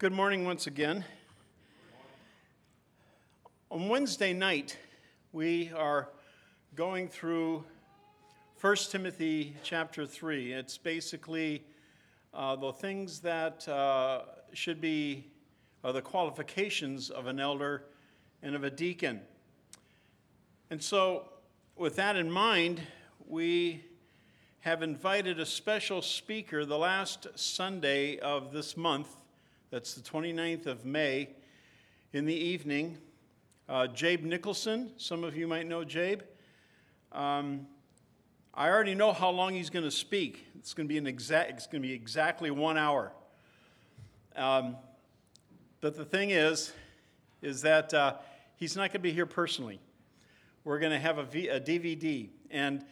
Good morning once again. On Wednesday night, we are going through 1 Timothy chapter 3. It's basically uh, the things that uh, should be uh, the qualifications of an elder and of a deacon. And so, with that in mind, we have invited a special speaker the last Sunday of this month that's the 29th of May in the evening. Uh, Jabe Nicholson, some of you might know Jabe. Um, I already know how long he's going to speak. It's going to be an exact. It's going to be exactly one hour. Um, but the thing is, is that uh, he's not going to be here personally. We're going to have a, v, a DVD, and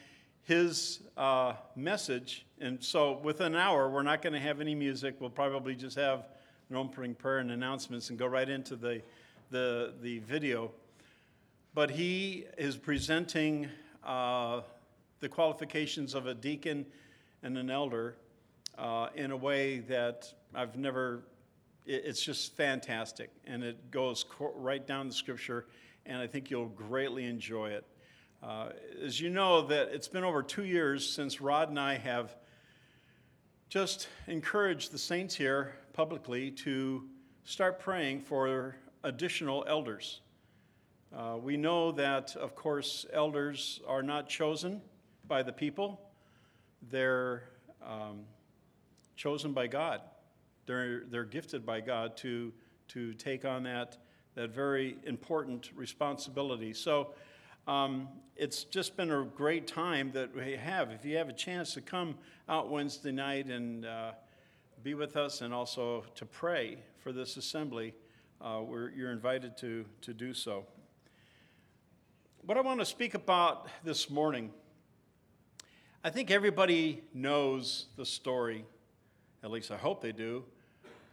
his uh, message. And so, within an hour, we're not going to have any music. We'll probably just have opening prayer and announcements and go right into the, the, the video. But he is presenting uh, the qualifications of a deacon and an elder uh, in a way that I've never, it, it's just fantastic. And it goes co- right down the scripture, and I think you'll greatly enjoy it. Uh, as you know, that it's been over two years since Rod and I have just encouraged the saints here publicly to start praying for additional elders. Uh, we know that, of course, elders are not chosen by the people, they're um, chosen by God. They're, they're gifted by God to, to take on that, that very important responsibility. So um, it's just been a great time that we have. If you have a chance to come out Wednesday night and uh, be with us and also to pray for this assembly, uh, you're invited to, to do so. What I want to speak about this morning, I think everybody knows the story, at least I hope they do,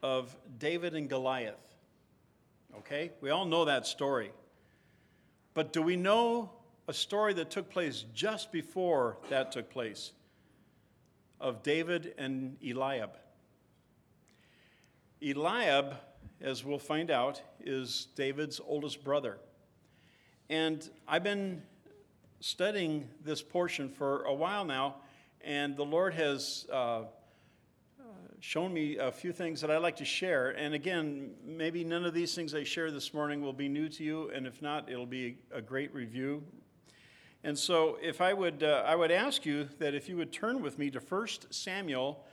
of David and Goliath. Okay? We all know that story. But do we know a story that took place just before that took place of David and Eliab? Eliab, as we'll find out, is David's oldest brother. And I've been studying this portion for a while now, and the Lord has uh, shown me a few things that I'd like to share. And again, maybe none of these things I share this morning will be new to you, and if not, it'll be a great review. And so, if I would, uh, I would ask you that if you would turn with me to 1 Samuel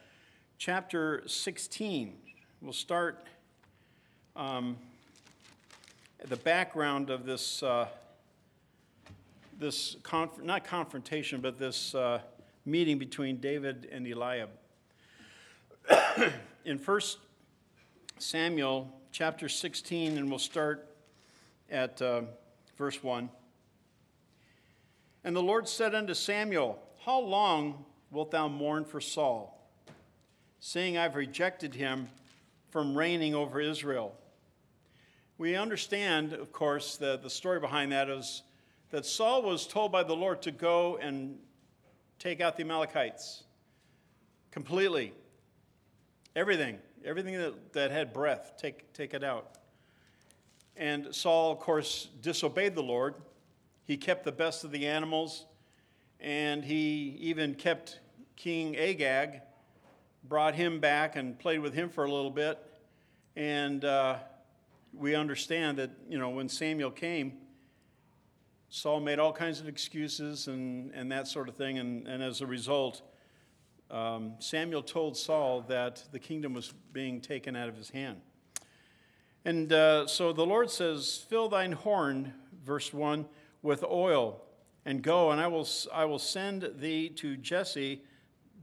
chapter 16. We'll start um, the background of this, uh, this conf- not confrontation, but this uh, meeting between David and Eliab. In 1 Samuel chapter 16, and we'll start at uh, verse 1. And the Lord said unto Samuel, How long wilt thou mourn for Saul, seeing I've rejected him? From reigning over Israel. We understand, of course, that the story behind that is that Saul was told by the Lord to go and take out the Amalekites completely. Everything, everything that, that had breath, take, take it out. And Saul, of course, disobeyed the Lord. He kept the best of the animals, and he even kept King Agag brought him back and played with him for a little bit. And uh, we understand that, you know, when Samuel came, Saul made all kinds of excuses and, and that sort of thing. And, and as a result, um, Samuel told Saul that the kingdom was being taken out of his hand. And uh, so the Lord says, Fill thine horn, verse 1, with oil, and go, and I will, I will send thee to Jesse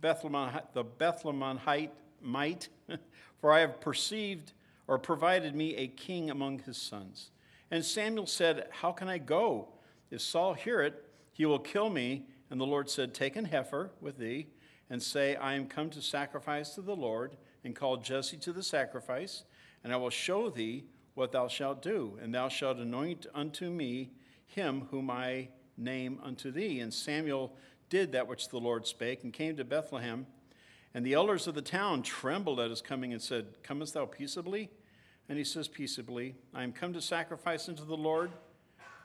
Bethlehem, the Bethlehemite, might, for I have perceived or provided me a king among his sons. And Samuel said, How can I go? If Saul hear it, he will kill me. And the Lord said, Take an heifer with thee, and say, I am come to sacrifice to the Lord, and call Jesse to the sacrifice, and I will show thee what thou shalt do. And thou shalt anoint unto me him whom I name unto thee. And Samuel did that which the Lord spake, and came to Bethlehem. And the elders of the town trembled at his coming and said, Comest thou peaceably? And he says peaceably, I am come to sacrifice unto the Lord.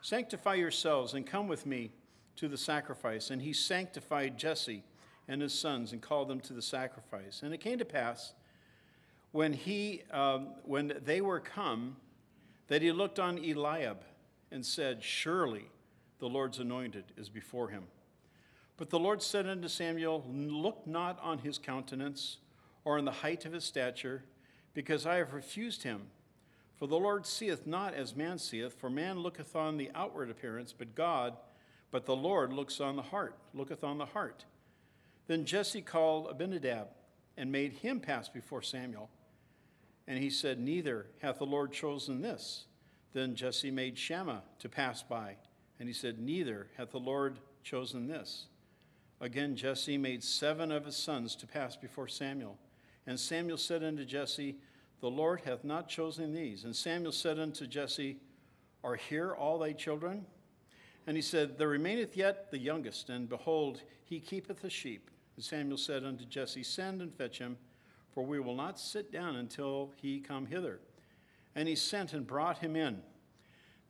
Sanctify yourselves and come with me to the sacrifice. And he sanctified Jesse and his sons and called them to the sacrifice. And it came to pass when he um, when they were come that he looked on Eliab and said, Surely the Lord's anointed is before him. But the Lord said unto Samuel, Look not on his countenance or on the height of his stature, because I have refused him. For the Lord seeth not as man seeth, for man looketh on the outward appearance, but God, but the Lord looks on the heart, looketh on the heart. Then Jesse called Abinadab and made him pass before Samuel. And he said, Neither hath the Lord chosen this. Then Jesse made Shammah to pass by. And he said, Neither hath the Lord chosen this. Again, Jesse made seven of his sons to pass before Samuel. And Samuel said unto Jesse, The Lord hath not chosen these. And Samuel said unto Jesse, Are here all thy children? And he said, There remaineth yet the youngest, and behold, he keepeth the sheep. And Samuel said unto Jesse, Send and fetch him, for we will not sit down until he come hither. And he sent and brought him in.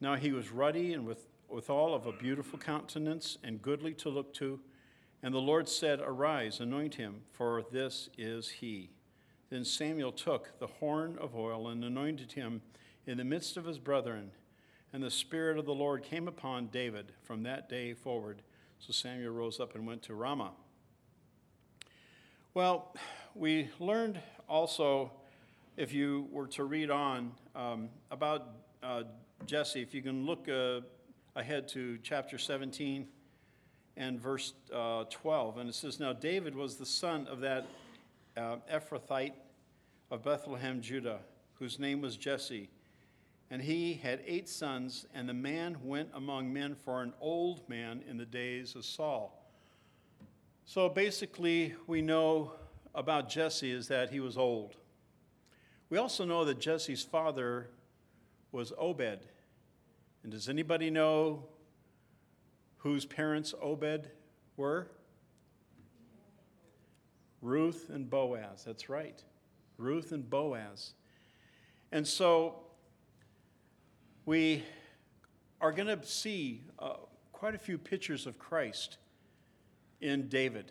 Now he was ruddy and with, withal of a beautiful countenance, and goodly to look to. And the Lord said, Arise, anoint him, for this is he. Then Samuel took the horn of oil and anointed him in the midst of his brethren. And the Spirit of the Lord came upon David from that day forward. So Samuel rose up and went to Ramah. Well, we learned also, if you were to read on, um, about uh, Jesse. If you can look uh, ahead to chapter 17 and verse uh, 12, and it says, Now David was the son of that uh, Ephrathite of Bethlehem, Judah, whose name was Jesse. And he had eight sons, and the man went among men for an old man in the days of Saul. So basically, we know about Jesse is that he was old. We also know that Jesse's father was Obed. And does anybody know whose parents Obed were? Ruth and Boaz. That's right. Ruth and Boaz. And so we are going to see uh, quite a few pictures of Christ in David.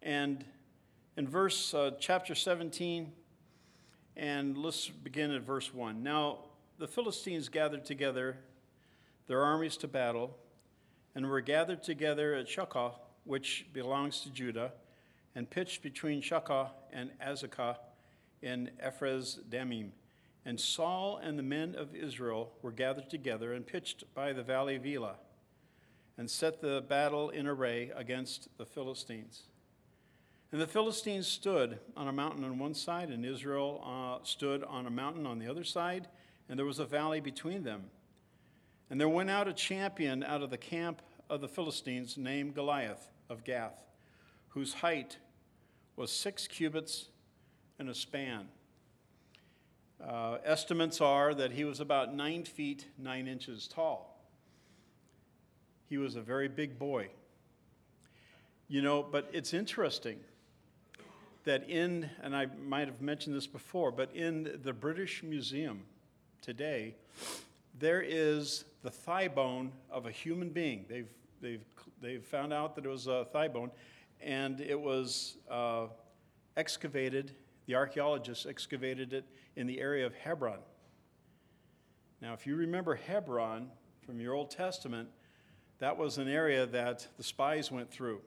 And in verse uh, chapter 17, and let's begin at verse 1. Now, the Philistines gathered together their armies to battle, and were gathered together at Shochoh, which belongs to Judah, and pitched between Shochoh and Azekah in Ephes Dammim. And Saul and the men of Israel were gathered together and pitched by the valley of Elah and set the battle in array against the Philistines. And the Philistines stood on a mountain on one side, and Israel uh, stood on a mountain on the other side, and there was a valley between them. And there went out a champion out of the camp of the Philistines named Goliath of Gath, whose height was six cubits and a span. Uh, estimates are that he was about nine feet nine inches tall. He was a very big boy. You know, but it's interesting that in, and I might have mentioned this before, but in the British Museum today, there is the thigh bone of a human being. They've, they've, they've found out that it was a thigh bone, and it was uh, excavated, the archaeologists excavated it in the area of Hebron. Now, if you remember Hebron from your Old Testament, that was an area that the spies went through.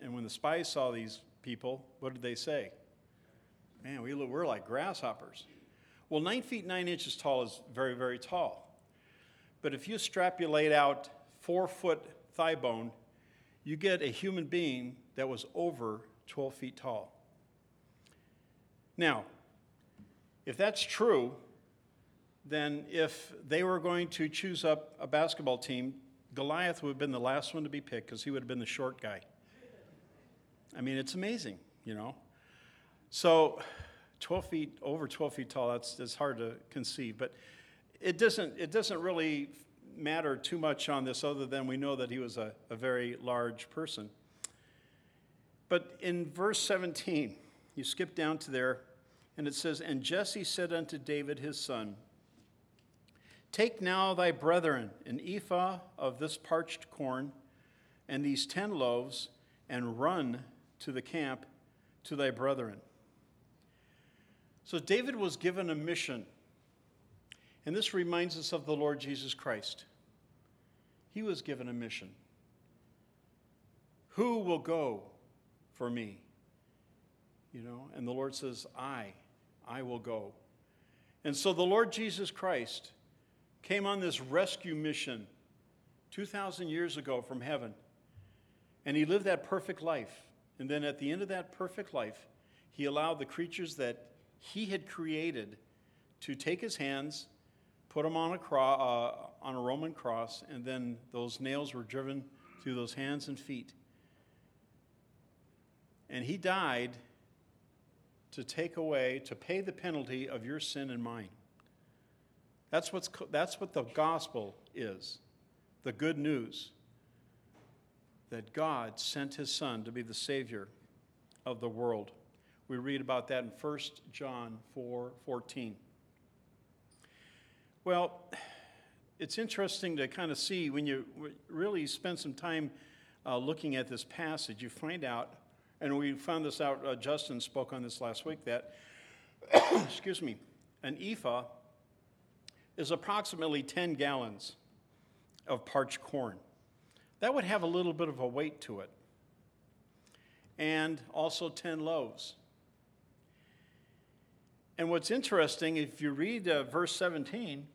And when the spies saw these people, what did they say? Man, we, look, we're like grasshoppers. Well, nine feet nine inches tall is very, very tall. But if you extrapolate out four foot thigh bone, you get a human being that was over 12 feet tall. Now, if that's true, then if they were going to choose up a basketball team Goliath would have been the last one to be picked because he would have been the short guy. I mean, it's amazing, you know. So, 12 feet, over 12 feet tall, that's, that's hard to conceive. But it doesn't, it doesn't really matter too much on this other than we know that he was a, a very large person. But in verse 17, you skip down to there, And it says, And Jesse said unto David his son, Take now thy brethren an ephah of this parched corn, and these ten loaves, and run to the camp to thy brethren. So David was given a mission. And this reminds us of the Lord Jesus Christ. He was given a mission. Who will go for me? You know, and the Lord says, I, I will go. And so the Lord Jesus Christ came on this rescue mission 2,000 years ago from heaven. And he lived that perfect life. And then at the end of that perfect life, he allowed the creatures that he had created to take his hands, put him on a, cro- uh, on a Roman cross, and then those nails were driven through those hands and feet. And he died to take away, to pay the penalty of your sin and mine. That's, what's, that's what the gospel is the good news that God sent his son to be the Savior of the world. We read about that in 1 John 4 14. Well, it's interesting to kind of see when you really spend some time uh, looking at this passage, you find out, and we found this out, uh, Justin spoke on this last week, that, excuse me, an ephah is approximately 10 gallons of parched corn. That would have a little bit of a weight to it. And also 10 loaves. And what's interesting, if you read uh, verse 17,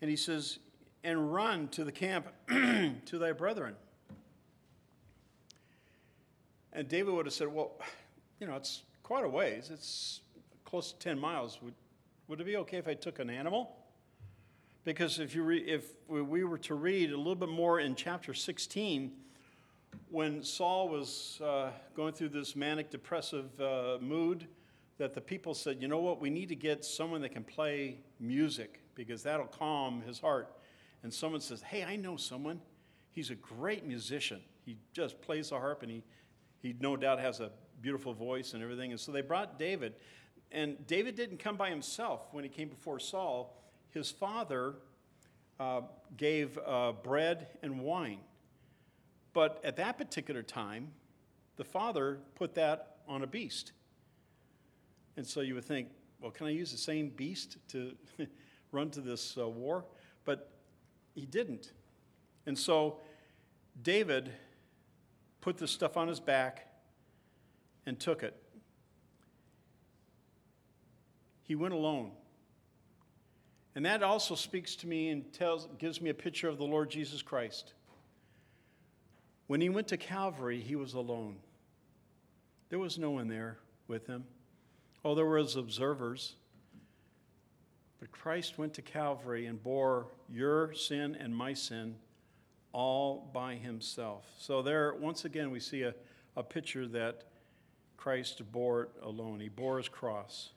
and he says, And run to the camp to thy brethren. And David would have said, Well, you know, it's quite a ways. It's close to 10 miles. Would, would it be okay if I took an animal? Because if, you re- if we were to read a little bit more in chapter 16, when Saul was uh, going through this manic depressive uh, mood, that the people said, you know what, we need to get someone that can play music because that'll calm his heart. And someone says, hey, I know someone. He's a great musician. He just plays the harp and he, he no doubt has a beautiful voice and everything. And so they brought David. And David didn't come by himself when he came before Saul his father uh, gave uh, bread and wine. But at that particular time, the father put that on a beast. And so you would think, well, can I use the same beast to run to this uh, war? But he didn't. And so David put the stuff on his back and took it. He went alone. And that also speaks to me and tells, gives me a picture of the Lord Jesus Christ. When he went to Calvary, he was alone. There was no one there with him. Oh, there was observers. But Christ went to Calvary and bore your sin and my sin all by himself. So there, once again, we see a, a picture that Christ bore it alone. He bore his cross.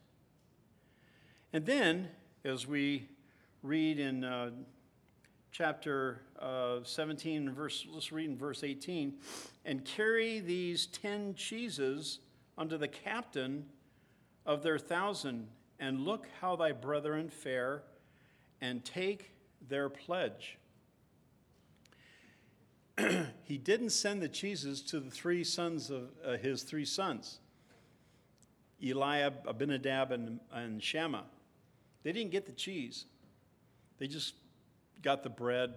And then as we read in uh, chapter uh, 17, verse, let's read in verse 18, and carry these ten cheeses unto the captain of their thousand, and look how thy brethren fare, and take their pledge. he didn't send the cheeses to the three sons of uh, his three sons, Eliab, Abinadab, and, and Shammah. They didn't get the cheese, they just got the bread.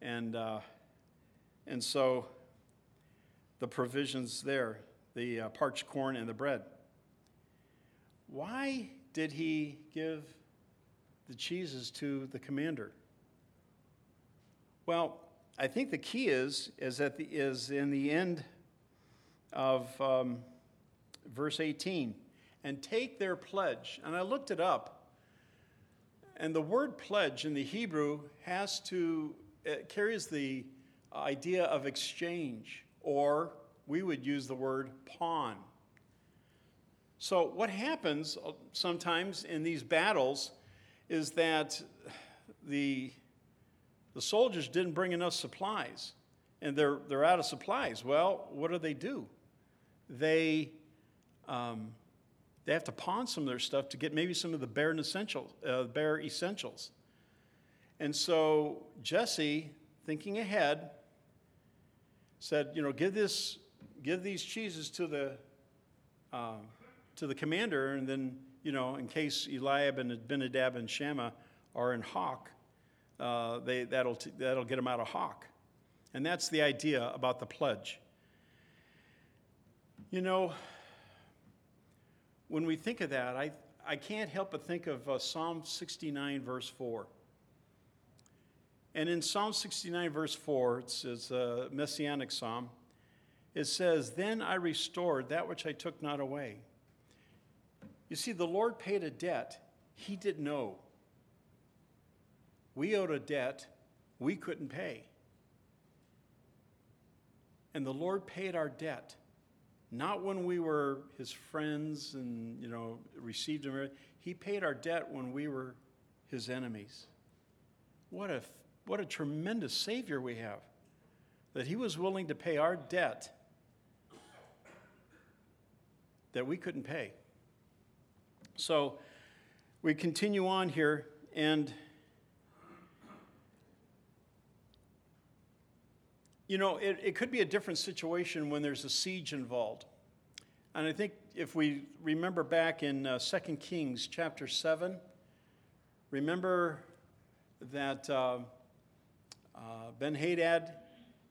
And, uh, and so the provisions there the uh, parched corn and the bread. Why did he give the cheeses to the commander? Well, I think the key is is that the, is in the end of um, verse 18, and take their pledge. And I looked it up. And the word pledge in the Hebrew has to, carries the idea of exchange, or we would use the word pawn. So, what happens uh, sometimes in these battles is that the, the soldiers didn't bring enough supplies and they're, they're out of supplies. Well, what do they do? They um, They have to pawn some of their stuff to get maybe some of the bare essentials. Uh, bare essentials. And so Jesse, thinking ahead, said, you know, give this, give these cheeses to the, uh, to the commander, and then, you know, in case Eliab and Abinadab and Shammah are in hock, uh, they, that'll, t- that'll get them out of hock. And that's the idea about the pledge. You know, when we think of that, I, I can't help but think of uh, Psalm 69, verse 4. And in Psalm 69, verse 4, it's, it's a messianic psalm. It says, Then I restored that which I took not away. You see, the Lord paid a debt he didn't know. We owed a debt we couldn't pay. And the Lord paid our debt, not when we were his friends and, you know, received him. He paid our debt when we were his enemies. What a, what a tremendous Savior we have, that he was willing to pay our debt that we couldn't pay. So we continue on here, and You know, it, it could be a different situation when there's a siege involved. And I think if we remember back in uh, 2 Kings chapter 7, remember that uh, uh, Ben Hadad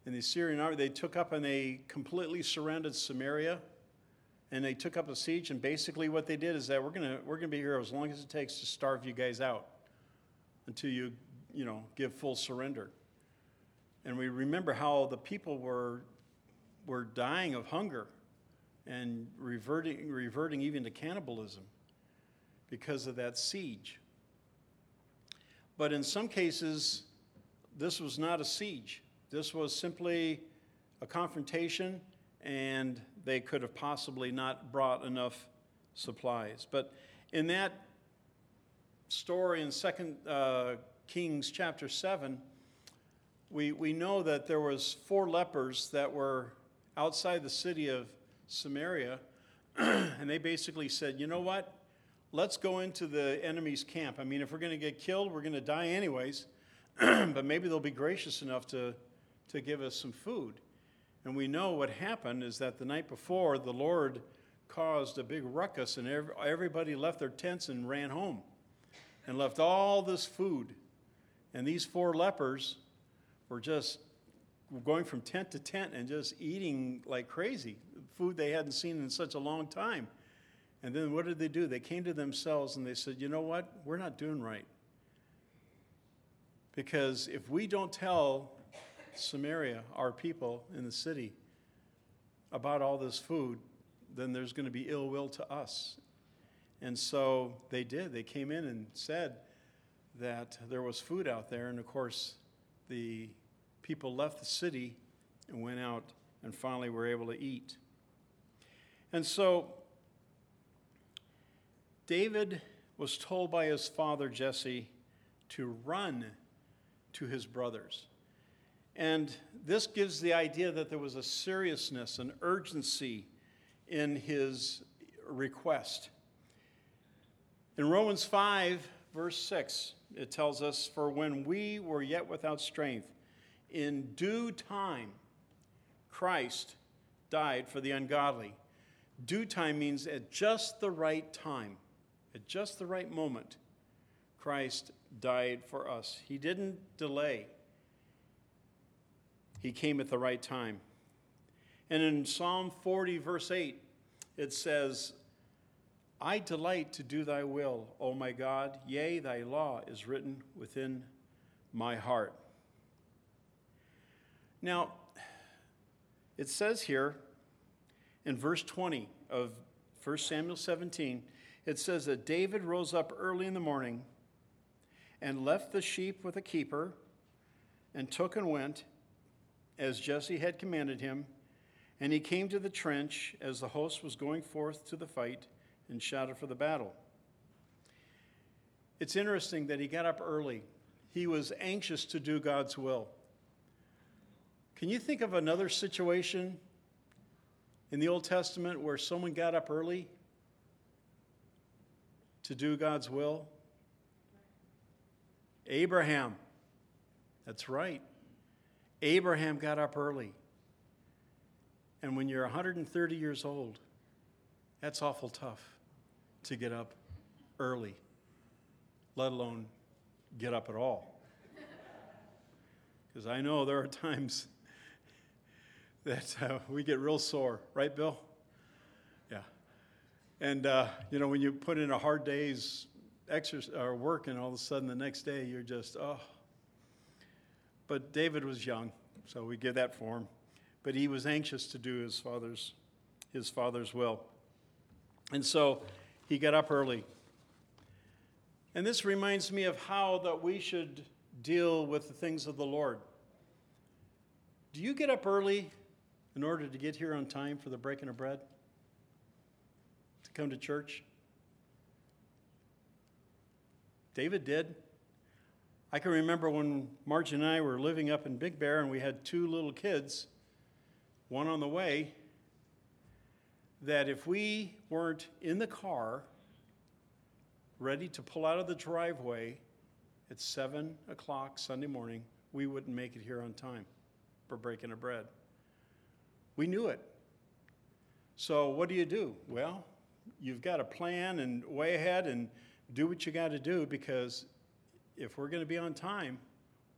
and the Assyrian army, they took up and they completely surrounded Samaria and they took up a siege. And basically, what they did is that we're going to we're gonna be here as long as it takes to starve you guys out until you, you know, give full surrender. And we remember how the people were, were dying of hunger and reverting, reverting even to cannibalism because of that siege. But in some cases, this was not a siege. This was simply a confrontation, and they could have possibly not brought enough supplies. But in that story in Second uh, Kings chapter 7, we, we know that there was four lepers that were outside the city of Samaria, and they basically said, you know what? Let's go into the enemy's camp. I mean, if we're going to get killed, we're going to die anyways, but maybe they'll be gracious enough to, to give us some food. And we know what happened is that the night before, the Lord caused a big ruckus, and everybody left their tents and ran home and left all this food. And these four lepers were just going from tent to tent and just eating like crazy, food they hadn't seen in such a long time. And then what did they do? They came to themselves and they said, you know what? We're not doing right. Because if we don't tell Samaria, our people in the city, about all this food, then there's going to be ill will to us. And so they did. They came in and said that there was food out there. And of course, the people left the city and went out and finally were able to eat. And so David was told by his father Jesse to run to his brothers. And this gives the idea that there was a seriousness, an urgency in his request. In Romans 5, verse 6, it tells us, For when we were yet without strength, in due time, Christ died for the ungodly. Due time means at just the right time, at just the right moment, Christ died for us. He didn't delay, He came at the right time. And in Psalm 40, verse 8, it says, I delight to do thy will, O my God. Yea, thy law is written within my heart. Now, it says here in verse 20 of 1 Samuel 17, it says that David rose up early in the morning and left the sheep with a keeper and took and went as Jesse had commanded him. And he came to the trench as the host was going forth to the fight and shouted for the battle. It's interesting that he got up early. He was anxious to do God's will. Can you think of another situation in the Old Testament where someone got up early to do God's will? Abraham. That's right. Abraham got up early. And when you're 130 years old, that's awful tough to get up early, let alone get up at all. Because I know there are times that uh, we get real sore, right, Bill? Yeah. And, uh, you know, when you put in a hard day's exercise or work, and all of a sudden the next day you're just, oh. But David was young, so we give that for him. But he was anxious to do his father's, his father's will. And so he got up early. And this reminds me of how that we should deal with the things of the Lord. Do you get up early in order to get here on time for the breaking of bread? To come to church? David did. I can remember when Marge and I were living up in Big Bear and we had two little kids, one on the way, that if we weren't in the car ready to pull out of the driveway at 7 o'clock Sunday morning, we wouldn't make it here on time for breaking of bread. We knew it. So, what do you do? Well, you've got to plan and way ahead and do what you got to do because if we're going to be on time,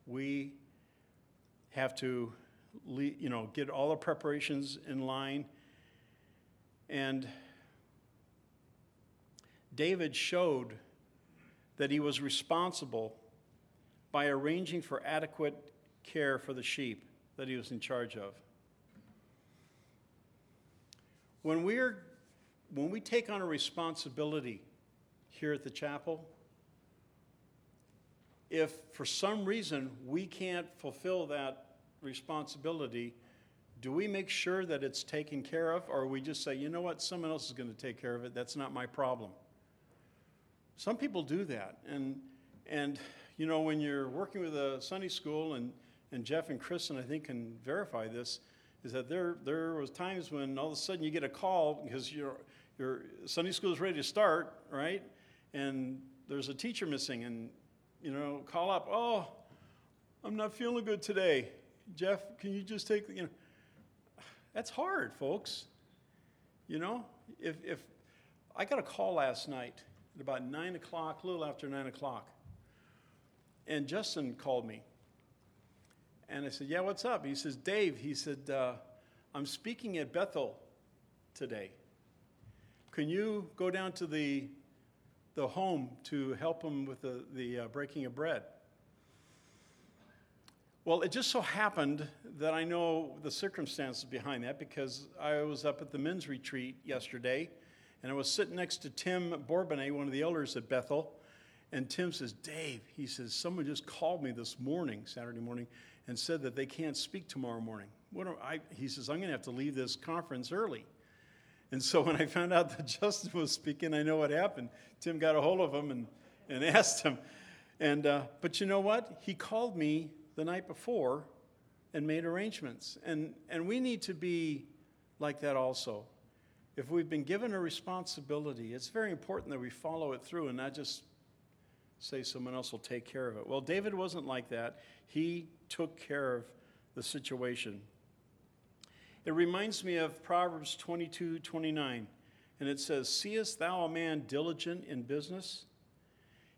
we have to you know get all the preparations in line and David showed that he was responsible by arranging for adequate care for the sheep that he was in charge of. When, we're, when we take on a responsibility here at the chapel, if for some reason we can't fulfill that responsibility, do we make sure that it's taken care of, or we just say, you know what, someone else is going to take care of it, that's not my problem? Some people do that. And, and you know, when you're working with a Sunday school, and, and Jeff and Kristen, I think, can verify this, is that there, there was times when all of a sudden you get a call because your, your Sunday school is ready to start, right? And there's a teacher missing, and, you know, call up, oh, I'm not feeling good today. Jeff, can you just take, you know, that's hard, folks. You know, if, if I got a call last night at about 9 o'clock, a little after 9 o'clock. And Justin called me. And I said, Yeah, what's up? He says, Dave, he said, uh, I'm speaking at Bethel today. Can you go down to the, the home to help him with the, the uh, breaking of bread? Well, it just so happened that I know the circumstances behind that because I was up at the men's retreat yesterday and I was sitting next to Tim Bourbonnais, one of the elders at Bethel. And Tim says, Dave, he says, someone just called me this morning, Saturday morning, and said that they can't speak tomorrow morning. What I, he says, I'm going to have to leave this conference early. And so when I found out that Justin was speaking, I know what happened. Tim got a hold of him and, and asked him. And, uh, but you know what? He called me the night before and made arrangements. And, and we need to be like that also if we've been given a responsibility, it's very important that we follow it through and not just say someone else will take care of it. Well, David wasn't like that. He took care of the situation. It reminds me of Proverbs 22 29, and it says, Seest thou a man diligent in business?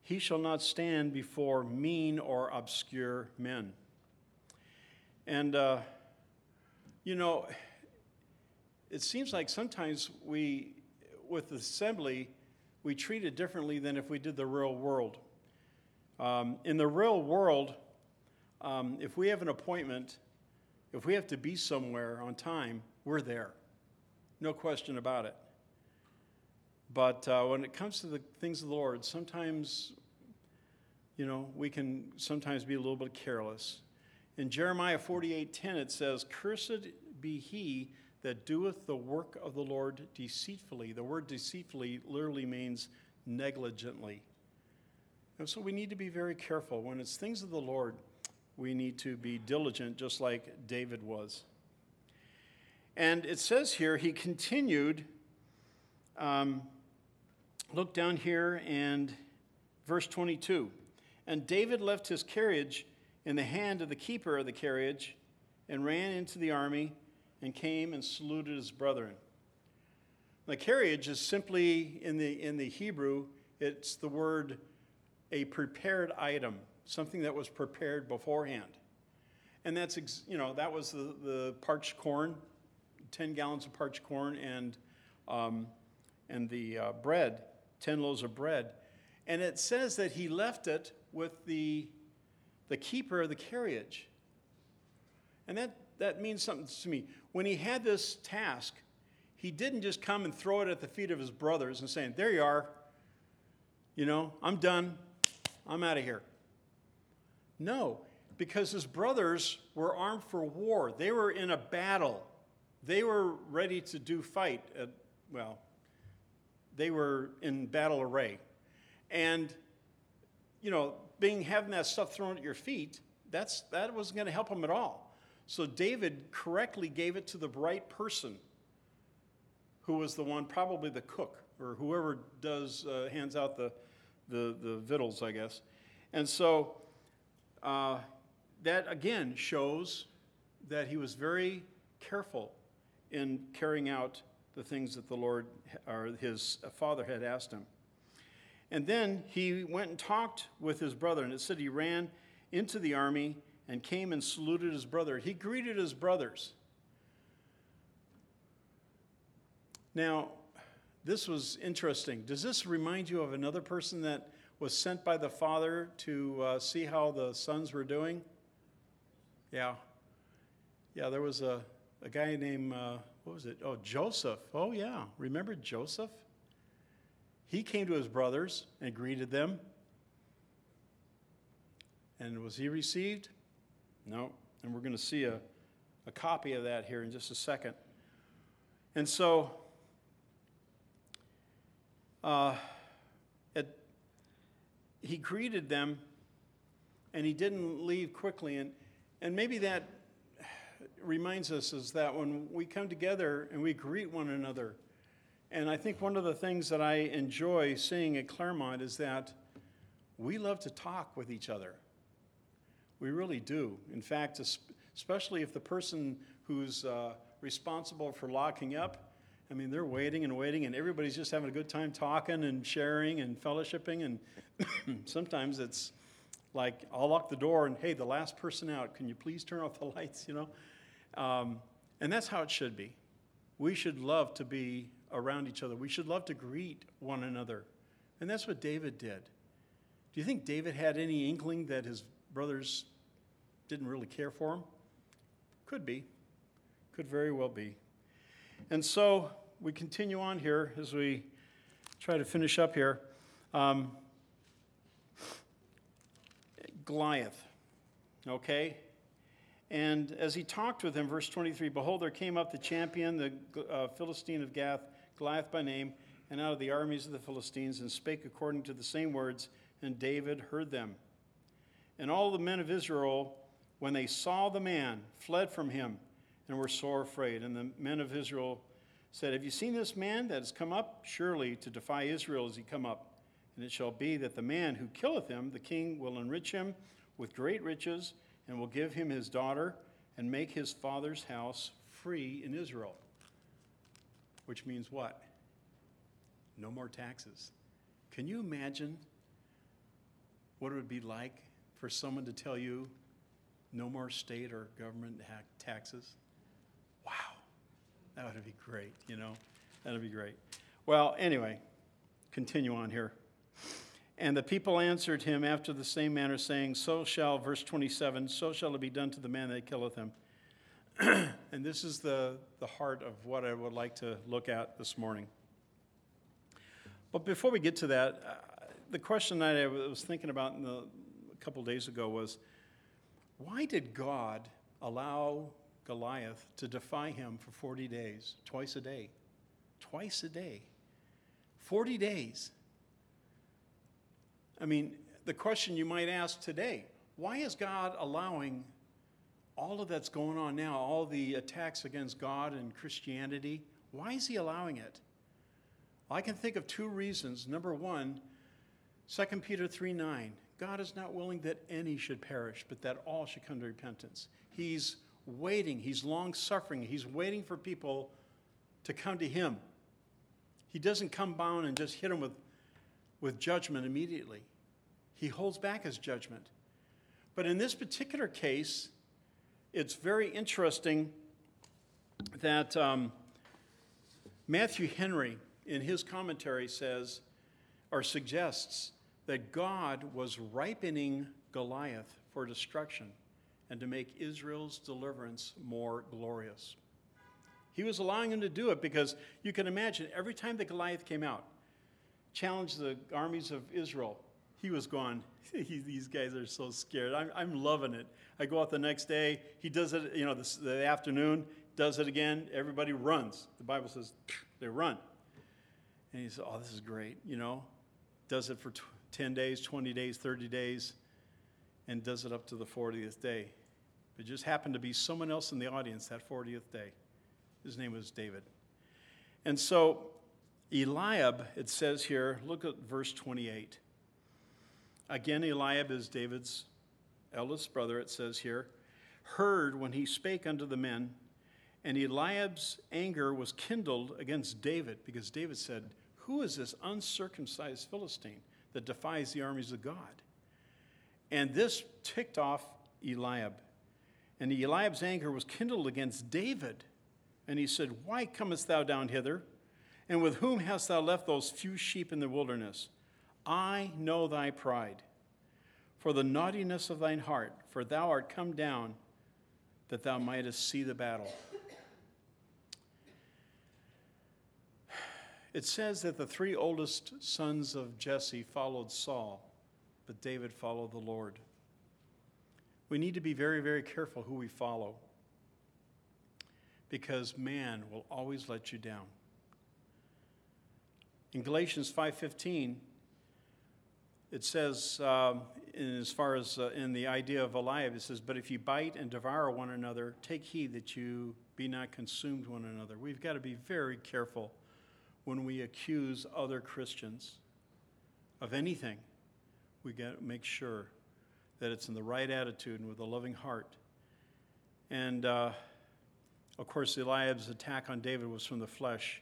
He shall not stand before mean or obscure men. And, uh, you know, it seems like sometimes we, with assembly, we treat it differently than if we did the real world. Um, in the real world, um, if we have an appointment, if we have to be somewhere on time, we're there. No question about it. But uh, when it comes to the things of the Lord, sometimes, you know, we can sometimes be a little bit careless. In Jeremiah 48:10, it says, Cursed be he that doeth the work of the Lord deceitfully. The word deceitfully literally means negligently. And so we need to be very careful. When it's things of the Lord, we need to be diligent, just like David was. And it says here, he continued um, look down here and verse 22. And David left his carriage in the hand of the keeper of the carriage and ran into the army and came and saluted his brethren. The carriage is simply, in the, in the Hebrew, it's the word a prepared item, something that was prepared beforehand. And that's, you know, that was the, the parched corn, 10 gallons of parched corn, and, um, and the uh, bread, 10 loaves of bread. And it says that he left it with the, the keeper of the carriage. And that, that means something to me. When he had this task, he didn't just come and throw it at the feet of his brothers and saying, There you are. You know, I'm done. I'm out of here. No, because his brothers were armed for war. They were in a battle. They were ready to do fight. At, well, they were in battle array. And, you know, being having that stuff thrown at your feet, that's, that wasn't going to help them at all. So David correctly gave it to the right person, who was the one, probably the cook, or whoever does, uh, hands out the, the, the victuals, I guess. And so uh, that again shows that he was very careful in carrying out the things that the Lord or his father had asked him. And then he went and talked with his brother, and it said he ran into the army and came and saluted his brother. He greeted his brothers. Now, this was interesting. Does this remind you of another person that was sent by the father to uh, see how the sons were doing? Yeah. Yeah, there was a, a guy named, uh, what was it? Oh, Joseph. Oh, yeah. Remember Joseph? He came to his brothers and greeted them. And was he received? No. And we're going to see a, a copy of that here in just a second. And so, uh, he greeted them and he didn't leave quickly. And, and maybe that reminds us is that when we come together and we greet one another, and I think one of the things that I enjoy seeing at Claremont is that we love to talk with each other. We really do. In fact, especially if the person who's uh, responsible for locking up, I mean, they're waiting and waiting, and everybody's just having a good time talking and sharing and fellowshipping. And sometimes it's like, I'll lock the door and, hey, the last person out, can you please turn off the lights, you know? Um, and that's how it should be. We should love to be around each other. We should love to greet one another. And that's what David did. Do you think David had any inkling that his brothers didn't really care for him? Could be. Could very well be. And so we continue on here as we try to finish up here. Um, Goliath, okay? And as he talked with him, verse 23 Behold, there came up the champion, the uh, Philistine of Gath, Goliath by name, and out of the armies of the Philistines, and spake according to the same words, and David heard them. And all the men of Israel, when they saw the man, fled from him and were sore afraid. And the men of Israel said, Have you seen this man that has come up? Surely to defy Israel is he come up. And it shall be that the man who killeth him, the king will enrich him with great riches, and will give him his daughter, and make his father's house free in Israel. Which means what? No more taxes. Can you imagine what it would be like for someone to tell you no more state or government taxes? That would be great, you know? That would be great. Well, anyway, continue on here. And the people answered him after the same manner, saying, So shall, verse 27, so shall it be done to the man that killeth him. and this is the, the heart of what I would like to look at this morning. But before we get to that, uh, the question that I was thinking about the, a couple days ago was why did God allow Goliath to defy him for 40 days, twice a day? Twice a day. 40 days. I mean, the question you might ask today why is God allowing all of that's going on now, all the attacks against God and Christianity? Why is He allowing it? I can think of two reasons. Number one, 2 Peter 3 9. God is not willing that any should perish, but that all should come to repentance. He's waiting, He's long suffering, He's waiting for people to come to Him. He doesn't come bound and just hit them with, with judgment immediately, He holds back His judgment. But in this particular case, it's very interesting that um, Matthew Henry, in his commentary, says or suggests that God was ripening Goliath for destruction and to make Israel's deliverance more glorious. He was allowing him to do it because you can imagine every time that Goliath came out, challenged the armies of Israel, he was going, these guys are so scared. I'm, I'm loving it. I go out the next day. He does it, you know, the, the afternoon, does it again. Everybody runs. The Bible says they run. And he says, oh, this is great, you know. Does it for 10 days, 20 days, 30 days, and does it up to the 40th day. It just happened to be someone else in the audience that 40th day. His name was David. And so, Eliab, it says here, look at verse 28. Again, Eliab is David's eldest brother, it says here, heard when he spake unto the men, and Eliab's anger was kindled against David, because David said, Who is this uncircumcised Philistine that defies the armies of God? And this ticked off Eliab. And Eliab's anger was kindled against David. And he said, Why comest thou down hither? And with whom hast thou left those few sheep in the wilderness? I know thy pride, for the naughtiness of thine heart, for thou art come down that thou mightest see the battle. It says that the three oldest sons of Jesse followed Saul, but David followed the Lord. We need to be very, very careful who we follow because man will always let you down. In Galatians 5:15, it says, um, as far as uh, in the idea of Eliab, it says, But if you bite and devour one another, take heed that you be not consumed one another. We've got to be very careful when we accuse other Christians of anything. We got to make sure that it's in the right attitude and with a loving heart. And uh, of course, Eliab's attack on David was from the flesh.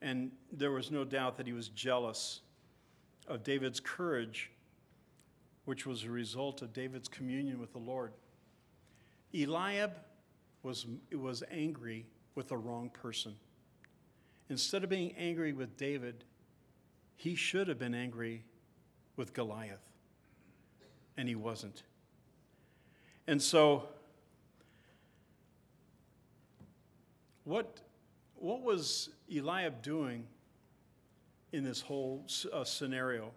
And there was no doubt that he was jealous of David's courage, which was a result of David's communion with the Lord. Eliab was, was angry with the wrong person. Instead of being angry with David, he should have been angry with Goliath. And he wasn't. And so, what, what was Eliab doing in this whole uh, scenario.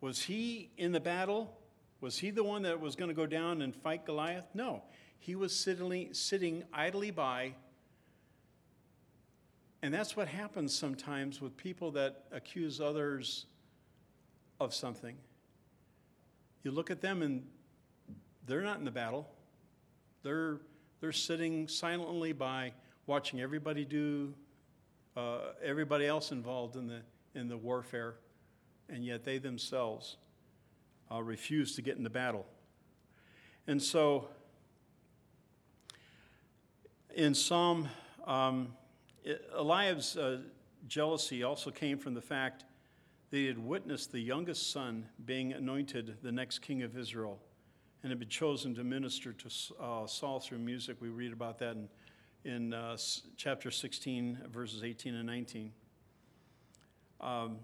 Was he in the battle? Was he the one that was going to go down and fight Goliath? No. He was sitting, sitting idly by. And that's what happens sometimes with people that accuse others of something. You look at them and they're not in the battle. They're, they're sitting silently by watching everybody do, uh, everybody else involved in the, in the warfare, and yet they themselves uh, refuse to get in the battle. And so, in Psalm, um, Eliab's uh, jealousy also came from the fact he had witnessed the youngest son being anointed the next king of Israel and had been chosen to minister to uh, Saul through music. We read about that in, in uh, chapter 16, verses 18 and 19. Um,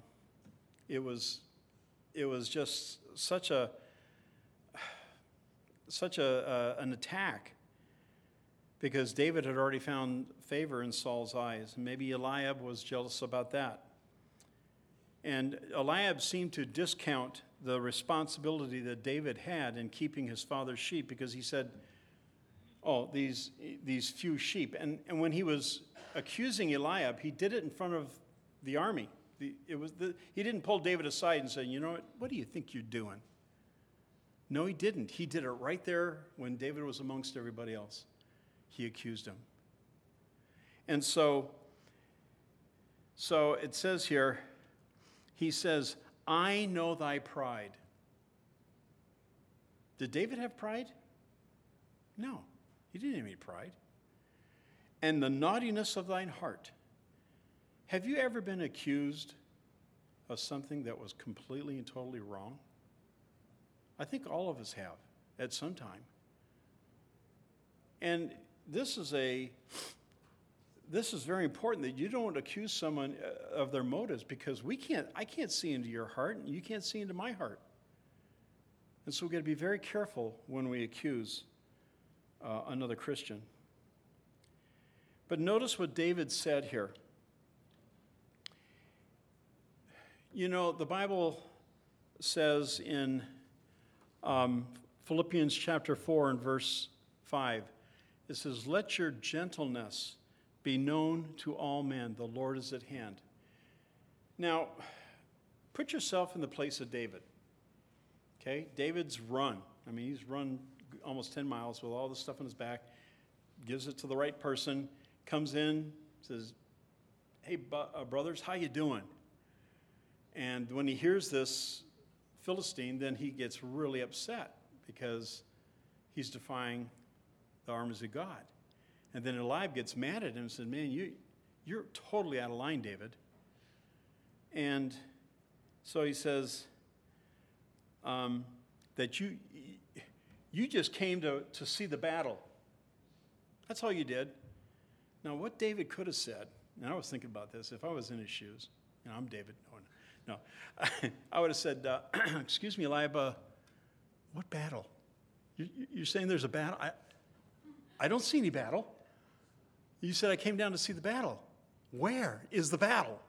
it was it was just such a such a, uh, an attack because David had already found favor in Saul's eyes. Maybe Eliab was jealous about that. And Eliab seemed to discount the responsibility that David had in keeping his father's sheep because he said, Oh, these, these few sheep. And, and when he was accusing Eliab, he did it in front of the army. The, it was the, he didn't pull David aside and say, You know what? What do you think you're doing? No, he didn't. He did it right there when David was amongst everybody else. He accused him. And so So it says here, he says, I know thy pride. Did David have pride? No, he didn't have any pride. And the naughtiness of thine heart. Have you ever been accused of something that was completely and totally wrong? I think all of us have at some time. And this is a this is very important that you don't accuse someone uh, of their motives because we can't I can't see into your heart and you can't see into my heart. And so we've got to be very careful when we accuse uh, another Christian. But notice what David said here. You know, the Bible says in um, Philippians chapter 4 and verse 5, it says, Let your gentleness be known to all men. The Lord is at hand. Now, put yourself in the place of David. Okay? David's run. I mean, he's run almost 10 miles with all the stuff on his back, gives it to the right person, comes in, says, Hey, uh, brothers, how you doing? And when he hears this Philistine, then he gets really upset because he's defying the armies of God. And then Eliab gets mad at him and says, Man, you, you're totally out of line, David. And so he says um, that you, you just came to, to see the battle. That's all you did. Now, what David could have said, and I was thinking about this, if I was in his shoes, you know, I'm David, no, no. I would have said, uh, Excuse me, Eliab, uh, what battle? You, are saying there's a battle? I, I don't see any battle. You said I came down to see the battle. Where is the battle?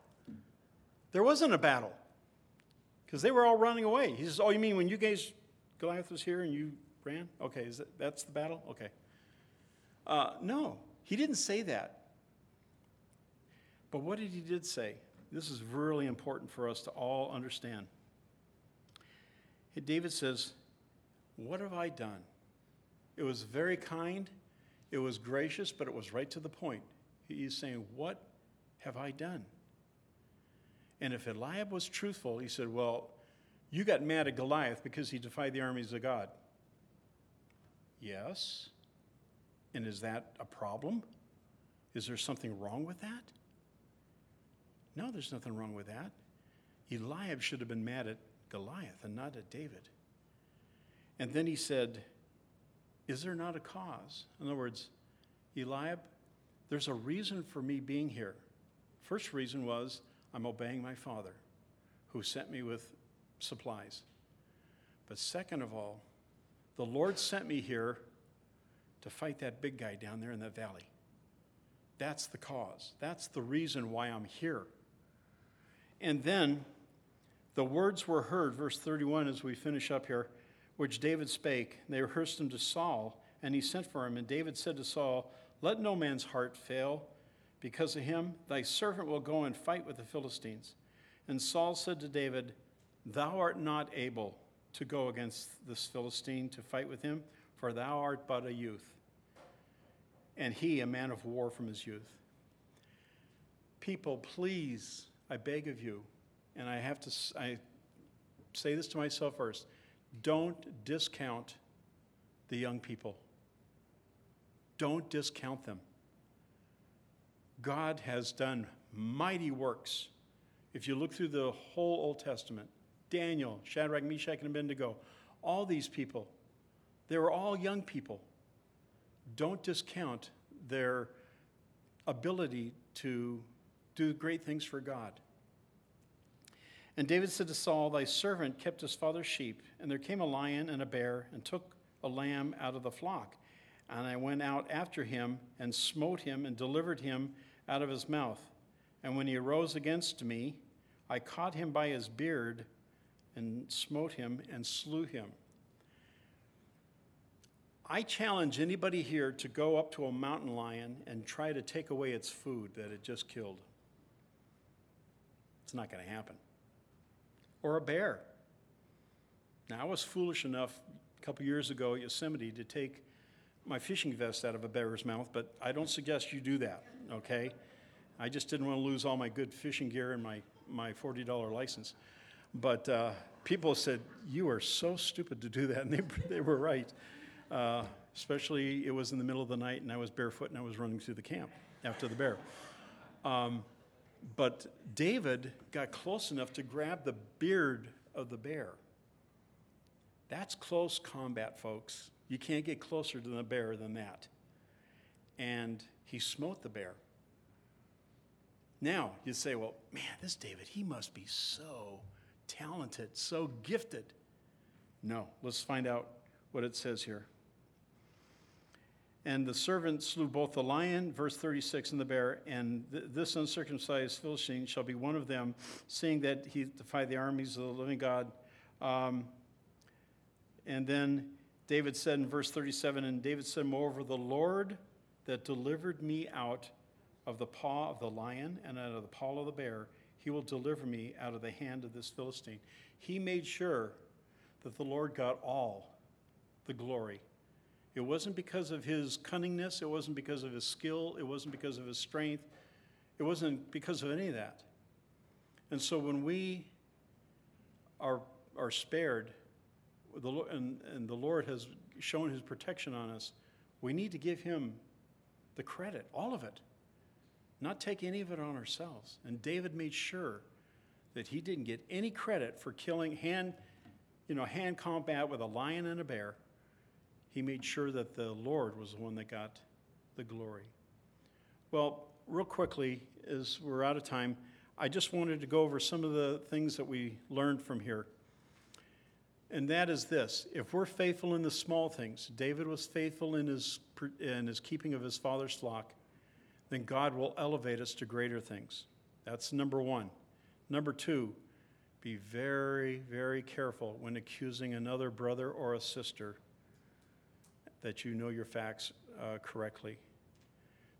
There wasn't a battle because they were all running away. He says, Oh, you mean when you guys, Goliath was here and you ran? Okay, is that, that's the battle? Okay. Uh, no, he didn't say that. But what did he did say? This is really important for us to all understand. David says, What have I done? It was very kind it was gracious, but it was right to the point. He's saying, What have I done? And if Eliab was truthful, he said, Well, you got mad at Goliath because he defied the armies of God. Yes. And is that a problem? Is there something wrong with that? No, there's nothing wrong with that. Eliab should have been mad at Goliath and not at David. And then he said, is there not a cause? In other words, Eliab, there's a reason for me being here. First reason was I'm obeying my father who sent me with supplies. But second of all, the Lord sent me here to fight that big guy down there in that valley. That's the cause. That's the reason why I'm here. And then the words were heard, verse 31 as we finish up here which David spake. They rehearsed them to Saul, and he sent for him. And David said to Saul, Let no man's heart fail. Because of him, thy servant will go and fight with the Philistines. And Saul said to David, Thou art not able to go against this Philistine to fight with him, for thou art but a youth, and he a man of war from his youth. People, please, I beg of you, and I have to I say this to myself first don't discount the young people. Don't discount them. God has done mighty works. If you look through the whole Old Testament, Daniel, Shadrach, Meshach, and Abednego, all these people, they were all young people. Don't discount their ability to do great things for God. And David said to Saul, Thy servant kept his father's sheep, and there came a lion and a bear, and took a lamb out of the flock. And I went out after him, and smote him, and delivered him out of his mouth. And when he arose against me, I caught him by his beard, and smote him, and slew him. I challenge anybody here to go up to a mountain lion and try to take away its food that it just killed. It's not going to happen or a bear. Now, I was foolish enough a couple years ago at Yosemite to take my fishing vest out of a bear's mouth, but I don't suggest you do that, okay? I just didn't want to lose all my good fishing gear and my, my $40 license. But uh, people said, You are so stupid to do that. And they, they were right. Uh, especially, it was in the middle of the night and I was barefoot and I was running through the camp after the bear. Um, but David got close enough to grab the beard of the bear. That's close combat, folks. You can't get closer to the bear than that. And he smote the bear. Now, you say, well, man, this David, he must be so talented, so gifted. No, let's find out what it says here. And the servant slew both the lion, verse 36, and the bear, and th- this uncircumcised Philistine shall be one of them, seeing that he defied the armies of the living God. Um, and then David said in verse 37, and David said, Moreover, the Lord that delivered me out of the paw of the lion and out of the paw of the bear, he will deliver me out of the hand of this Philistine. He made sure that the Lord got all the glory it wasn't because of his cunningness, it wasn't because of his skill, it wasn't because of his strength, it wasn't because of any of that. And so when we are, are spared, the, and, and the Lord has shown his protection on us, we need to give him the credit, all of it, not take any of it on ourselves. And David made sure that he didn't get any credit for killing hand, you know, hand combat with a lion and a bear he made sure that the Lord was the one that got the glory. Well, real quickly, as we're out of time, I just wanted to go over some of the things that we learned from here. And that is this if we're faithful in the small things, David was faithful in his, in his keeping of his father's flock, then God will elevate us to greater things. That's number one. Number two, be very, very careful when accusing another brother or a sister that you know your facts uh, correctly.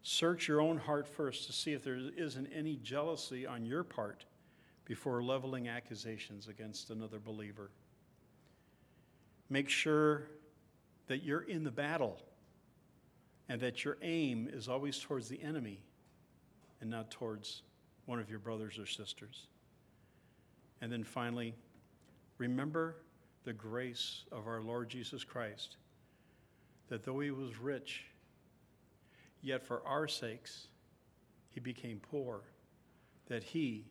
Search your own heart first to see if there isn't any jealousy on your part before leveling accusations against another believer. Make sure that you're in the battle and that your aim is always towards the enemy and not towards one of your brothers or sisters. And then finally, remember the grace of our Lord Jesus Christ that though he was rich, yet for our sakes he became poor, that he,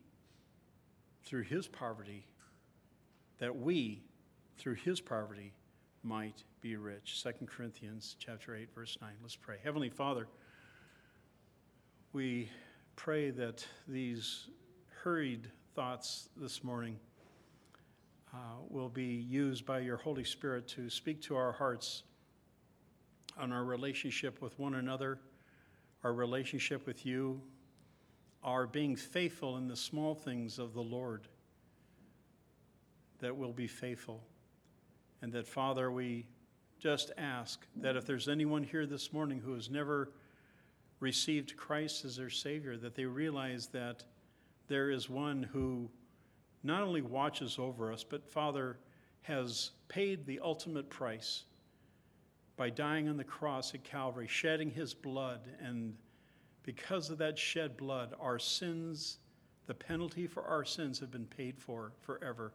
through his poverty, that we, through his poverty, might be rich. 2 Corinthians chapter 8, verse 9. Let's pray. Heavenly Father, we pray that these hurried thoughts this morning uh, will be used by your Holy Spirit to speak to our hearts on our relationship with one another, our relationship with you, our being faithful in the small things of the Lord, that we'll be faithful. And that, Father, we just ask that if there's anyone here this morning who has never received Christ as their Savior, that they realize that there is one who not only watches over us, but, Father, has paid the ultimate price by dying on the cross at Calvary, shedding his blood. And because of that shed blood, our sins, the penalty for our sins, have been paid for forever.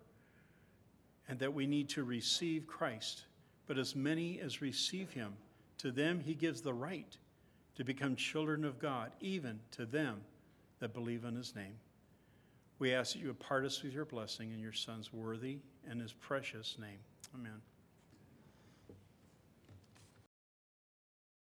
And that we need to receive Christ. But as many as receive him, to them he gives the right to become children of God, even to them that believe in his name. We ask that you impart us with your blessing in your Son's worthy and his precious name. Amen.